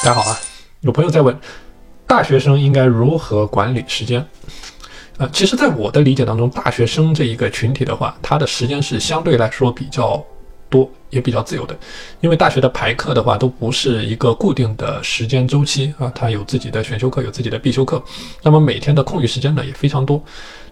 大家好啊，有朋友在问，大学生应该如何管理时间？呃，其实，在我的理解当中，大学生这一个群体的话，他的时间是相对来说比较多，也比较自由的，因为大学的排课的话，都不是一个固定的时间周期啊，它有自己的选修课，有自己的必修课，那么每天的空余时间呢也非常多。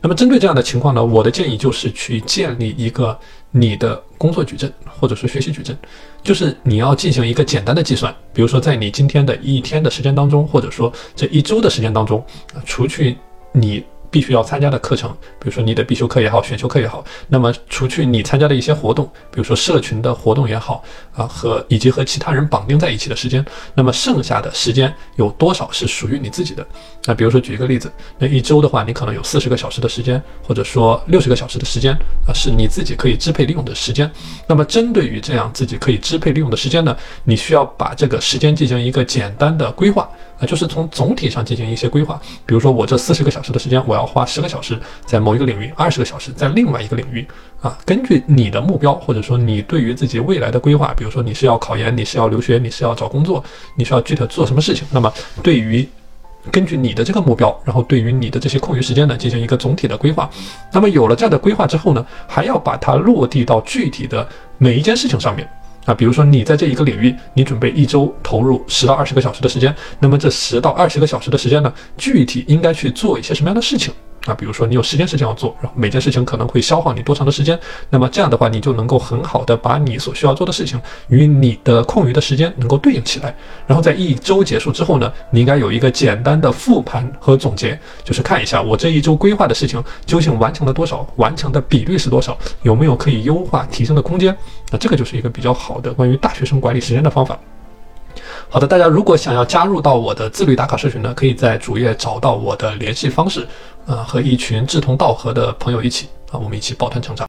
那么针对这样的情况呢，我的建议就是去建立一个你的工作矩阵，或者说学习矩阵，就是你要进行一个简单的计算，比如说在你今天的一天的时间当中，或者说这一周的时间当中，啊，除去你。必须要参加的课程，比如说你的必修课也好，选修课也好，那么除去你参加的一些活动，比如说社群的活动也好，啊和以及和其他人绑定在一起的时间，那么剩下的时间有多少是属于你自己的？那比如说举一个例子，那一周的话，你可能有四十个小时的时间，或者说六十个小时的时间啊，是你自己可以支配利用的时间。那么针对于这样自己可以支配利用的时间呢，你需要把这个时间进行一个简单的规划啊，就是从总体上进行一些规划。比如说我这四十个小时的时间，我要花十个小时在某一个领域，二十个小时在另外一个领域啊。根据你的目标，或者说你对于自己未来的规划，比如说你是要考研，你是要留学，你是要找工作，你是要具体做什么事情，那么对于根据你的这个目标，然后对于你的这些空余时间呢，进行一个总体的规划。那么有了这样的规划之后呢，还要把它落地到具体的每一件事情上面啊。比如说你在这一个领域，你准备一周投入十到二十个小时的时间，那么这十到二十个小时的时间呢，具体应该去做一些什么样的事情？啊，比如说你有十件事情要做，然后每件事情可能会消耗你多长的时间，那么这样的话，你就能够很好的把你所需要做的事情与你的空余的时间能够对应起来。然后在一周结束之后呢，你应该有一个简单的复盘和总结，就是看一下我这一周规划的事情究竟完成了多少，完成的比率是多少，有没有可以优化提升的空间。那这个就是一个比较好的关于大学生管理时间的方法。好的，大家如果想要加入到我的自律打卡社群呢，可以在主页找到我的联系方式，呃，和一群志同道合的朋友一起啊，我们一起抱团成长。